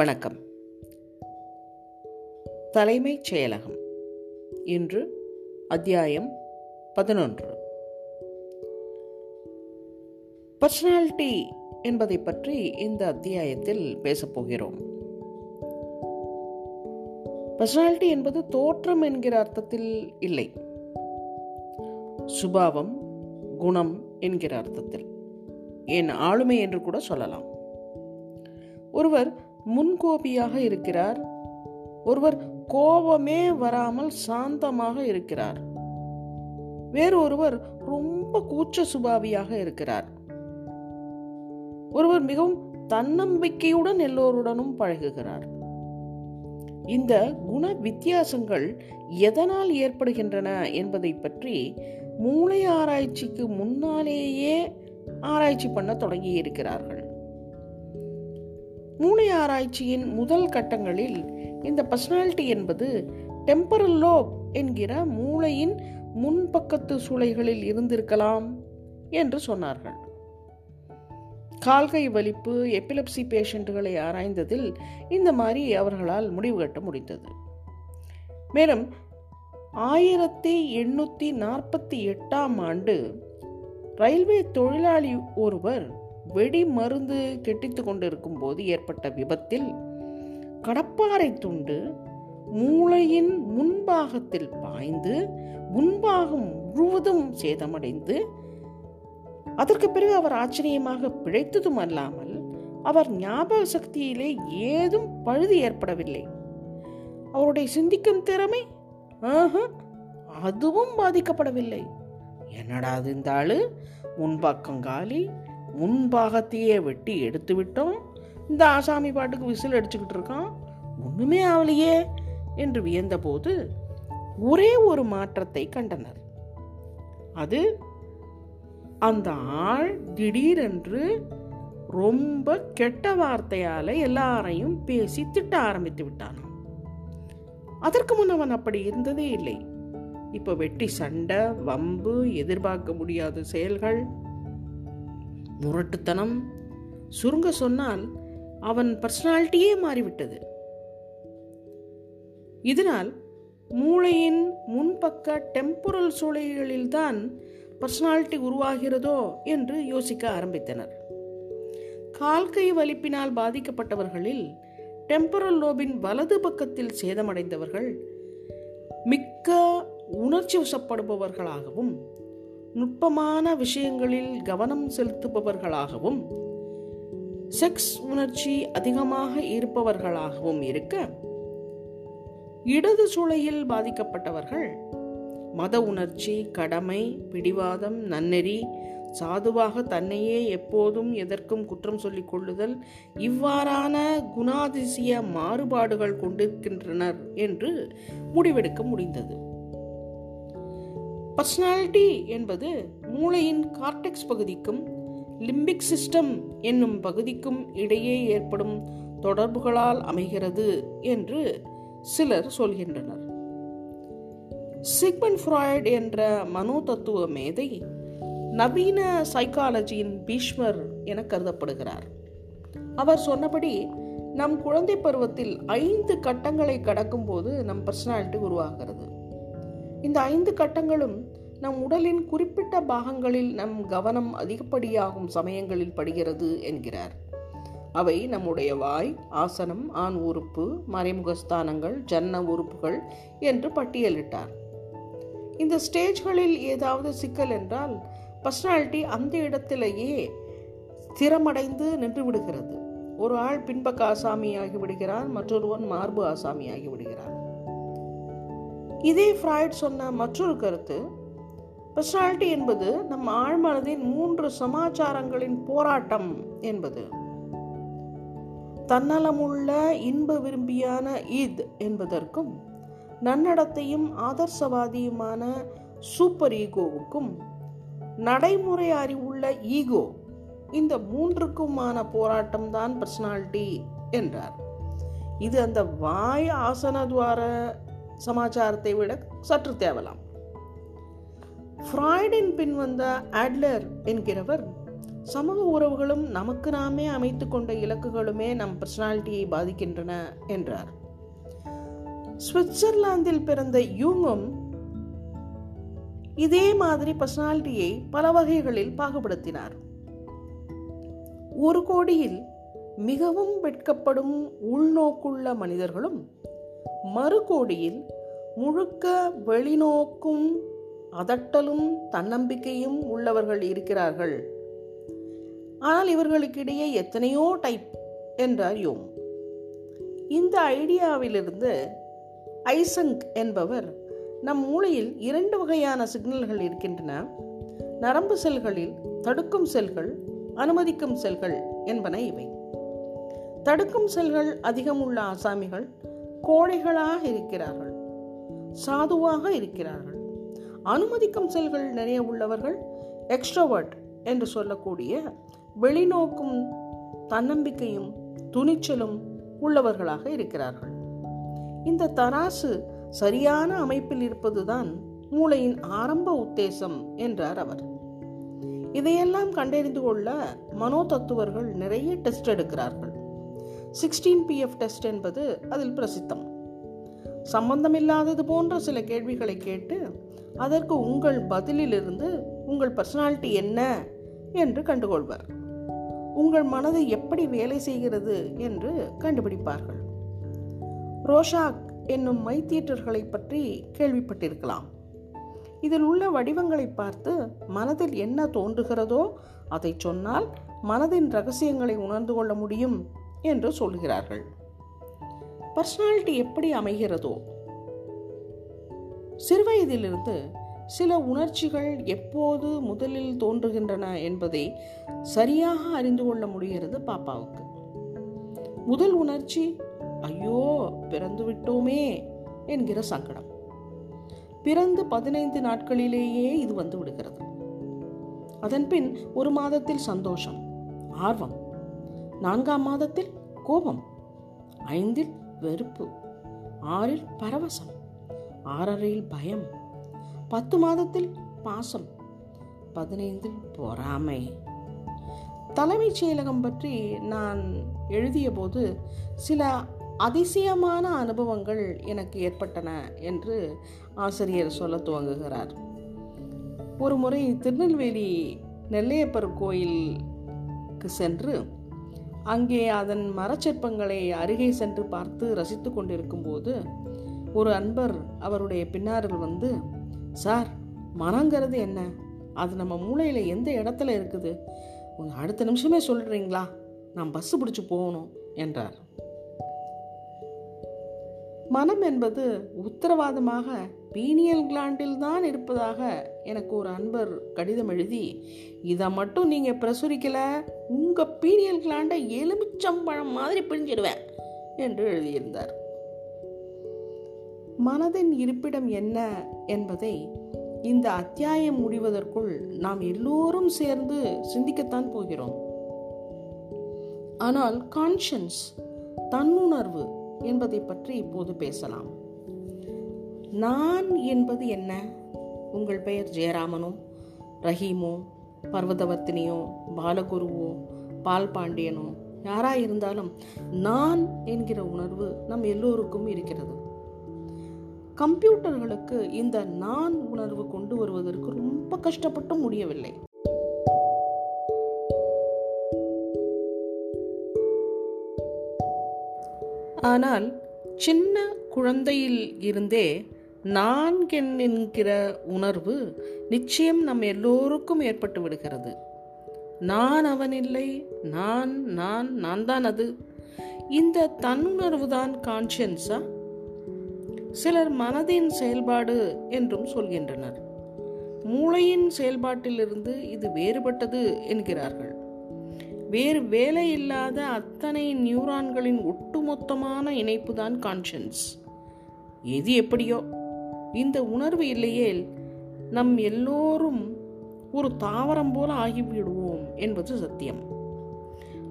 வணக்கம். தலைமைச் செயலகம். இன்று அத்தியாயம் பதினொன்று. பர்சனாலிட்டி என்பதை பற்றி இந்த அத்தியாயத்தில் பேசப்போகிறோம் பர்சனாலிட்டி என்பது தோற்றம் என்கிற அர்த்தத்தில் இல்லை. சுபாவம் குணம் என்கிற அர்த்தத்தில். என் ஆளுமை என்று கூட சொல்லலாம். ஒருவர் முன்கோபியாக இருக்கிறார். ஒருவர் கோபமே வராமல் சாந்தமாக இருக்கிறார். வேறொருவர் ரொம்ப கூச்ச சுபாவியாக இருக்கிறார். ஒருவர் மிகவும் தன்னம்பிக்கையுடன் எல்லோருடனும் பழகுகிறார். இந்த குண வித்தியாசங்கள் எதனால் ஏற்படுகின்றன என்பதை பற்றி மூளை ஆராய்ச்சிக்கு முன்னாலேயே ஆராய்ச்சி பண்ண தொடங்கி இருக்கிறார்கள் மூளை ஆராய்ச்சியின் முதல் கட்டங்களில் இந்த பர்சனாலிட்டி என்பது டெம்பரல் லோப் என்கிற மூளையின் முன்பக்கத்து சூளைகளில் இருந்திருக்கலாம் என்று சொன்னார்கள். கால்கை வலிப்பு எபிலப்சி பேஷண்ட்டுகளை ஆராய்ந்ததில் இந்த மாதிரி அவர்களால் முடிவு கட்ட முடிந்தது. மேலும் ஆயிரத்தி எண்ணூற்றி நாற்பத்தி எட்டாம் ஆண்டு ரயில்வே தொழிலாளி ஒருவர் வெடி மருந்து கெட்டித்து கொண்டிருக்கும் போது ஏற்பட்ட விபத்தில் கடப்பாறை துண்டு மூளையின் முன்பாகத்தில் பாய்ந்து முன்பாகம் முழுவதும் சேதமடைந்து அதற்கு பிறகு அவர் ஆச்சரியமாக பிழைத்ததும் அல்லாமல் அவர் ஞாபக சக்தியிலே ஏதும் பழுது ஏற்படவில்லை. அவருடைய சிந்திக்கும் திறமை அதுவும் பாதிக்கப்படவில்லை. என்னடா அது இந்த ஆளு? முன்பக்கம் காலி முன்பாகத்தையே வெட்டி எடுத்து விட்டோம் இந்த ஆசாமி பாட்டுக்கு விசில் அடிச்சுக்கிட்டு இருக்கான். ஒன்றுமே ஆகலையே என்று வியந்தபோது ஒரே ஒரு மாற்றத்தை கண்டனர். அது அந்த ஆள் திடீரென்று ரொம்ப கெட்ட வார்த்தையால் எல்லாரையும் பேசி திட்ட ஆரம்பித்து விட்டான் அதற்கு முன் அவன் அப்படி இருந்ததே இல்லை. இப்போ வெட்டி சண்டை வம்பு எதிர்பார்க்க முடியாத செயல்கள் முரட்டுத்தனம். சுருங்க சொன்னால் அவன் பர்சனாலிட்டியே மாறிவிட்டது. இதனால் மூளையின் முன்பக்க டெம்பரல் சூழல்களில்தான் பர்சனாலிட்டி உருவாகிறதோ என்று யோசிக்க ஆரம்பித்தனர். கால்கை வலிப்பினால் பாதிக்கப்பட்டவர்களில் டெம்பரல் லோபின் வலது பக்கத்தில் சேதமடைந்தவர்கள் மிக்க உணர்ச்சி வசப்படுபவர்களாகவும் நுட்பமான விஷயங்களில் கவனம் செலுத்துபவர்களாகவும் செக்ஸ் உணர்ச்சி அதிகமாக இருப்பவர்களாகவும் இருக்க இடது சூளையில் பாதிக்கப்பட்டவர்கள் மத உணர்ச்சி கடமை பிடிவாதம் நன்னெறி சாதுவாக தன்னையே எப்போதும் எதற்கும் குற்றம் சொல்லிக் கொள்ளுதல் இவ்வாறான குணாதிசய மாறுபாடுகள் கொண்டிருக்கின்றனர் என்று முடிவெடுக்க முடிந்தது. பர்சனாலிட்டி என்பது மூளையின் கார்டெக்ஸ் பகுதிக்கும் லிம்பிக் சிஸ்டம் என்னும் பகுதிக்கும் இடையே ஏற்படும் தொடர்புகளால் அமைகிறது என்று சிலர் சொல்கின்றனர். சிக்மன் ஃப்ராய்ட் என்ற மனோ தத்துவ மேதை நவீன சைக்காலஜியின் பீஷ்மர் என கருதப்படுகிறார். அவர் சொன்னபடி நம் குழந்தை பருவத்தில் ஐந்து கட்டங்களை கடக்கும் போது நம் பர்சனாலிட்டி உருவாகிறது. இந்த ஐந்து கட்டங்களும் நம் உடலின் குறிப்பிட்ட பாகங்களில் நம் கவனம் அதிகப்படியாகும் சமயங்களில் படுகிறது என்கிறார். அவை நம்முடைய வாய் ஆசனம் ஆண் உறுப்பு மறைமுகஸ்தானங்கள் ஜன்ன உறுப்புகள் என்று பட்டியலிட்டார். இந்த ஸ்டேஜ்களில் ஏதாவது சிக்கல் என்றால் பர்சனாலிட்டி அந்த இடத்திலேயே ஸ்திரமடைந்து நின்று விடுகிறது ஒரு ஆள் பின்பக்க ஆசாமி ஆகிவிடுகிறார் மற்றொருவன் மார்பு ஆசாமி ஆகி விடுகிறார் இதே ஃப்ராய்ட் சொன்ன மற்றொரு கருத்து பர்சனாலிட்டி என்பது நம் ஆழ்மனதின் மூன்று சமாச்சாரங்களின் போராட்டம் என்பது. தன்னலமுள்ள இன்ப விரும்பியான ஈத் என்பதற்கும் நன்னடத்தையும் ஆதர்சவாதியுமான சூப்பர் ஈகோவுக்கும் நடைமுறை அறிவுள்ள ஈகோ இந்த மூன்றுக்குமான போராட்டம் தான் பர்சனாலிட்டி என்றார். இது அந்த வாய் ஆசனத்வார சமாச்சாரத்தை விட சற்று தேவலாம். ஃப்ராய்டின் பின் வந்த ஆட்லர் என்கிறவர் சமூக உறவுகளும் நமக்கு நாமே அமைத்து கொண்ட இலக்குகளுமே நம் பர்சனாலிட்டியை பாதிக்கின்றன என்றார். சுவிட்சர்லாந்தில் பிறந்த யூங்கும் இதே மாதிரி பர்சனாலிட்டியை பல வகைகளில் பாகுபடுத்தினார். ஒரு கோடியில் மிகவும் வெட்கப்படும் உள்நோக்குள்ள மனிதர்களும் மறுகோடியில் முழுக்க வெளிநோக்கும் அதட்டலும் தன்னம்பிக்கையும் உள்ளவர்கள் இருக்கிறார்கள். ஆனால் இவர்களுக்கிடையே எத்தனையோ டைப் என்றார் யோம். இந்த ஐடியாவிலிருந்து ஐசங்க் என்பவர் நம் மூளையில் இரண்டு வகையான சிக்னல்கள் இருக்கின்றன. நரம்பு செல்களில் தடுக்கும் செல்கள் அனுமதிக்கும் செல்கள் என்பன இவை. தடுக்கும் செல்கள் அதிகம் உள்ள ஆசாமிகள் கோழைகளாக இருக்கிறார்கள். சாதுவாக இருக்கிறார்கள். அனுமதிக்கும் செல்கள் நிறைய உள்ளவர்கள் எக்ஸ்ட்ரோவர்ட் என்று சொல்லக்கூடிய வெளிநோக்கும் தன்னம்பிக்கையும் துணிச்சலும் உள்ளவர்களாக இருக்கிறார்கள். இந்த தராசு சரியான அமைப்பில் இருப்பதுதான் மூளையின் ஆரம்ப உத்தேசம் என்றார் அவர். இதையெல்லாம் கண்டறிந்து கொள்ள மனோ தத்துவர்கள் நிறைய டெஸ்ட் எடுக்கிறார்கள். சிக்ஸ்டீன் பிஎஃப் டெஸ்ட் என்பது அதில் பிரசித்தம். சம்பந்தமில்லாதது போன்ற சில கேள்விகளை கேட்டு அதற்கு உங்கள் பதிலிலிருந்து உங்கள் பர்சனாலிட்டி என்ன என்று கண்டுகொள்வர். உங்கள் மனது எப்படி வேலை செய்கிறது என்று கண்டுபிடிப்பார்கள். ரோஷாக் என்னும் மைத்தீட்டர்களை பற்றி கேள்விப்பட்டிருக்கலாம். இதில் உள்ள வடிவங்களை பார்த்து மனதில் என்ன தோன்றுகிறதோ அதை சொன்னால் மனதின் ரகசியங்களை உணர்ந்து கொள்ள முடியும். என்று சொல்கிறார்கள். பர்சனாலிட்டி எப்படி அமைகிறதோ? சிறுவயதிலிருந்து சில உணர்ச்சிகள் எப்போது முதலில் தோன்றுகின்றன என்பதை சரியாக அறிந்து கொள்ள முடிகிறது பாப்பாவுக்கு. முதல் உணர்ச்சி ஐயோ பிறந்து விட்டோமே என்கிற சங்கடம். பிறந்து பதினைந்து நாட்களிலேயே இது வந்து விடுகிறது. அதன்பின் ஒரு மாதத்தில் சந்தோஷம் ஆர்வம் நான்காம் மாதத்தில் கோபம் ஐந்தில் வெறுப்பு ஆறில் பரவசம் ஆறரையில் பயம் பத்து மாதத்தில் பாசம் பதினைந்தில் பொறாமை. தலைமைச் செயலகம் பற்றி நான் எழுதிய போது சில அதிசயமான அனுபவங்கள் எனக்கு ஏற்பட்டன என்று ஆசிரியர் சொல்ல துவங்குகிறார். ஒரு முறை திருநெல்வேலி நெல்லையப்பர் கோயிலுக்கு சென்று அங்கே அதன் மரச்சிற்பங்களை அருகே சென்று பார்த்து ரசித்து கொண்டிருக்கும் போது ஒரு அன்பர் அவருடைய பின்னாரில் வந்து சார் மனங்கிறது என்ன? அது நம்ம மூளையில் எந்த இடத்துல இருக்குது? அடுத்த நிமிஷமே சொல்கிறீங்களா நான் பஸ்ஸு பிடிச்சி போகணும் என்றார். மனம் என்பது உத்தரவாதமாக பீனியல் கிளாண்டில் தான் இருப்பதாக எனக்கு ஒரு அன்பர் கடிதம் எழுதி இதை மட்டும் நீங்கள் பிரசுரிக்கலை உங்கள் பீரியல் கிளாண்டை எலுமிச்சம்பழம் மாதிரி பிழிஞ்சிடுவேன் என்று எழுதியிருந்தார். மனதின் இருப்பிடம் என்ன என்பதை இந்த அத்தியாயம் முடிவதற்குள் நாம் எல்லோரும் சேர்ந்து சிந்திக்கத்தான் போகிறோம். ஆனால் கான்ஷன்ஸ் தன்னுணர்வு என்பதை பற்றி இப்போது பேசலாம். நான் என்பது என்ன? உங்கள் பெயர் ஜெயராமனோ ரஹீமோ பர்வதவர்த்தினியோ பாலகுருவோ பால் பாண்டியனோ யாராக இருந்தாலும் நான் என்கிற உணர்வு நம் எல்லோருக்கும் இருக்கிறது. கம்ப்யூட்டர்களுக்கு இந்த நான் உணர்வு கொண்டு வருவதற்கு ரொம்ப கஷ்டப்பட்டு முடியவில்லை. ஆனால் சின்ன குழந்தையில் இருந்தே நான் என்கிற உணர்வு நிச்சயம் நம் எல்லோருக்கும் ஏற்பட்டு விடுகிறது. நான் அவன் இல்லை நான் நான் நான் தான் அது. இந்த தன்னுணர்வு தான் கான்சியன்ஸா சிலர் மனதின் செயல்பாடு என்றும் சொல்கின்றனர். மூளையின் செயல்பாட்டிலிருந்து இது வேறுபட்டது என்கிறார்கள். வேறு வேலை இல்லாத அத்தனை நியூரான்களின் ஒட்டுமொத்தமான இணைப்பு தான் கான்ஷியன்ஸ் எது எப்படியோ? இந்த உணர்வு இல்லையேல் நம் எல்லோரும் ஒரு தாவரம் போல ஆகிவிடுவோம் என்பது சத்தியம்.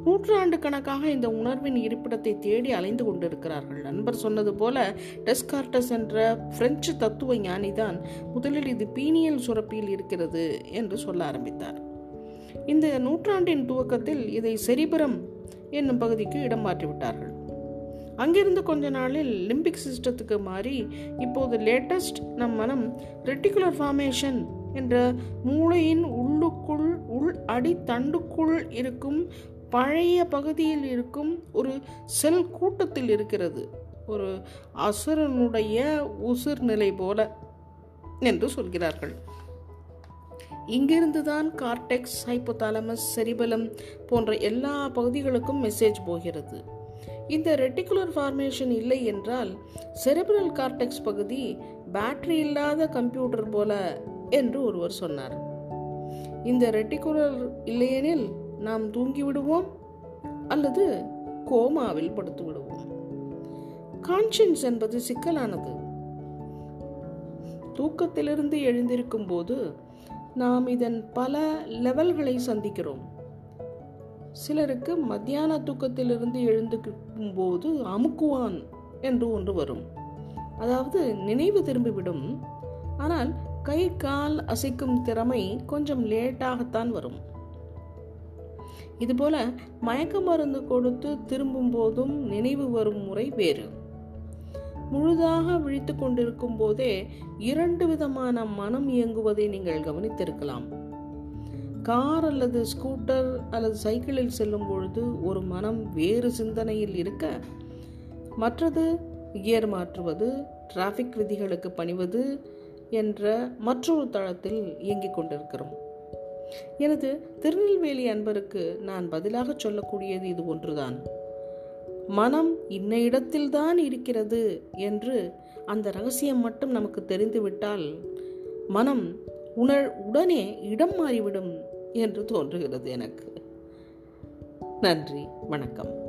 நூற்றாண்டு கணக்காக இந்த உணர்வின் இருப்பிடத்தை தேடி அலைந்து கொண்டிருக்கிறார்கள். நண்பர் சொன்னது போல டெஸ்கார்டஸ் என்ற பிரெஞ்சு தத்துவ ஞானிதான் முதலில் இது பீனியல் சுரப்பியில் இருக்கிறது என்று சொல்ல ஆரம்பித்தார். இந்த நூற்றாண்டின் துவக்கத்தில் இதை செரிபரம் என்னும் பகுதிக்கு இடம் மாற்றிவிட்டார்கள். அங்கிருந்து கொஞ்ச நாளில் லிம்பிக் சிஸ்டத்துக்கு மாறி இப்போது லேட்டஸ்ட் நம் மனம் ரெட்டிகுலர் ஃபார்மேஷன் என்ற மூளையின் உள்ளுக்குள் உள் அடி தண்டுக்குள் இருக்கும் பழைய பகுதியில் இருக்கும் ஒரு செல் கூட்டத்தில் இருக்கிறது. ஒரு அசுரனுடைய உசிர் நிலை போல என்று சொல்கிறார்கள். இங்கிருந்துதான் கார்டெக்ஸ் ஹைப்போதாலமஸ் செரிபலம் போன்ற எல்லா பகுதிகளுக்கும் மெசேஜ் போகிறது. இந்த ரெட்டிகுலர் ஃபார்மேஷன் இல்லை என்றால் செரிபிரல் கார்டெக்ஸ் பகுதி பேட்டரி இல்லாத கம்ப்யூட்டர் போல என்று ஒருவர் சொன்னார். இந்த ரெட்டிகுலர் இல்லையெனில் நாம் தூங்கி விடுவோம் அல்லது கோமாவில் படுத்து விடுவோம் கான்ஷியன்ஸ் என்பது சிக்கலானது. தூக்கத்திலிருந்து எழுந்திருக்கும் போது நாம் இதன் பல லெவல்களை சந்திக்கிறோம். சிலருக்கு மத்தியான தூக்கத்திலிருந்து எழுந்துக்கும் போது அமுக்குவான் என்று ஒன்று வரும். அதாவது நினைவு திரும்பிவிடும். ஆனால் கை கால் அசைக்கும் திறமை கொஞ்சம் லேட்டாகத்தான் வரும். இதுபோல மயக்க மருந்து கொடுத்து திரும்பும் போதும் நினைவு வரும் முறை வேறு. முழுதாக விழித்து கொண்டிருக்கும் போதே இரண்டு விதமான மனம் இயங்குவதை நீங்கள் கவனித்திருக்கலாம். கார் அல்லது ஸ்கூட்டர் அல்லது சைக்கிளில் செல்லும் பொழுது ஒரு மனம் வேறு சிந்தனையில் இருக்க மற்றது கியர் மாற்றுவது டிராஃபிக் விதிகளுக்கு பணிவது என்ற மற்றொரு தளத்தில் இயங்கிக் கொண்டிருக்கிறோம். எனது திருநெல்வேலி அன்பருக்கு நான் பதிலாக சொல்லக்கூடியது இது ஒன்றுதான். மனம் இன்ன இடத்தில்தான் இருக்கிறது என்று அந்த ரகசியம் மட்டும் நமக்கு தெரிந்துவிட்டால் மனம் உணர் உடனே இடம் மாறிவிடும் என்று தோன்றுகிறது எனக்கு. நன்றி வணக்கம்.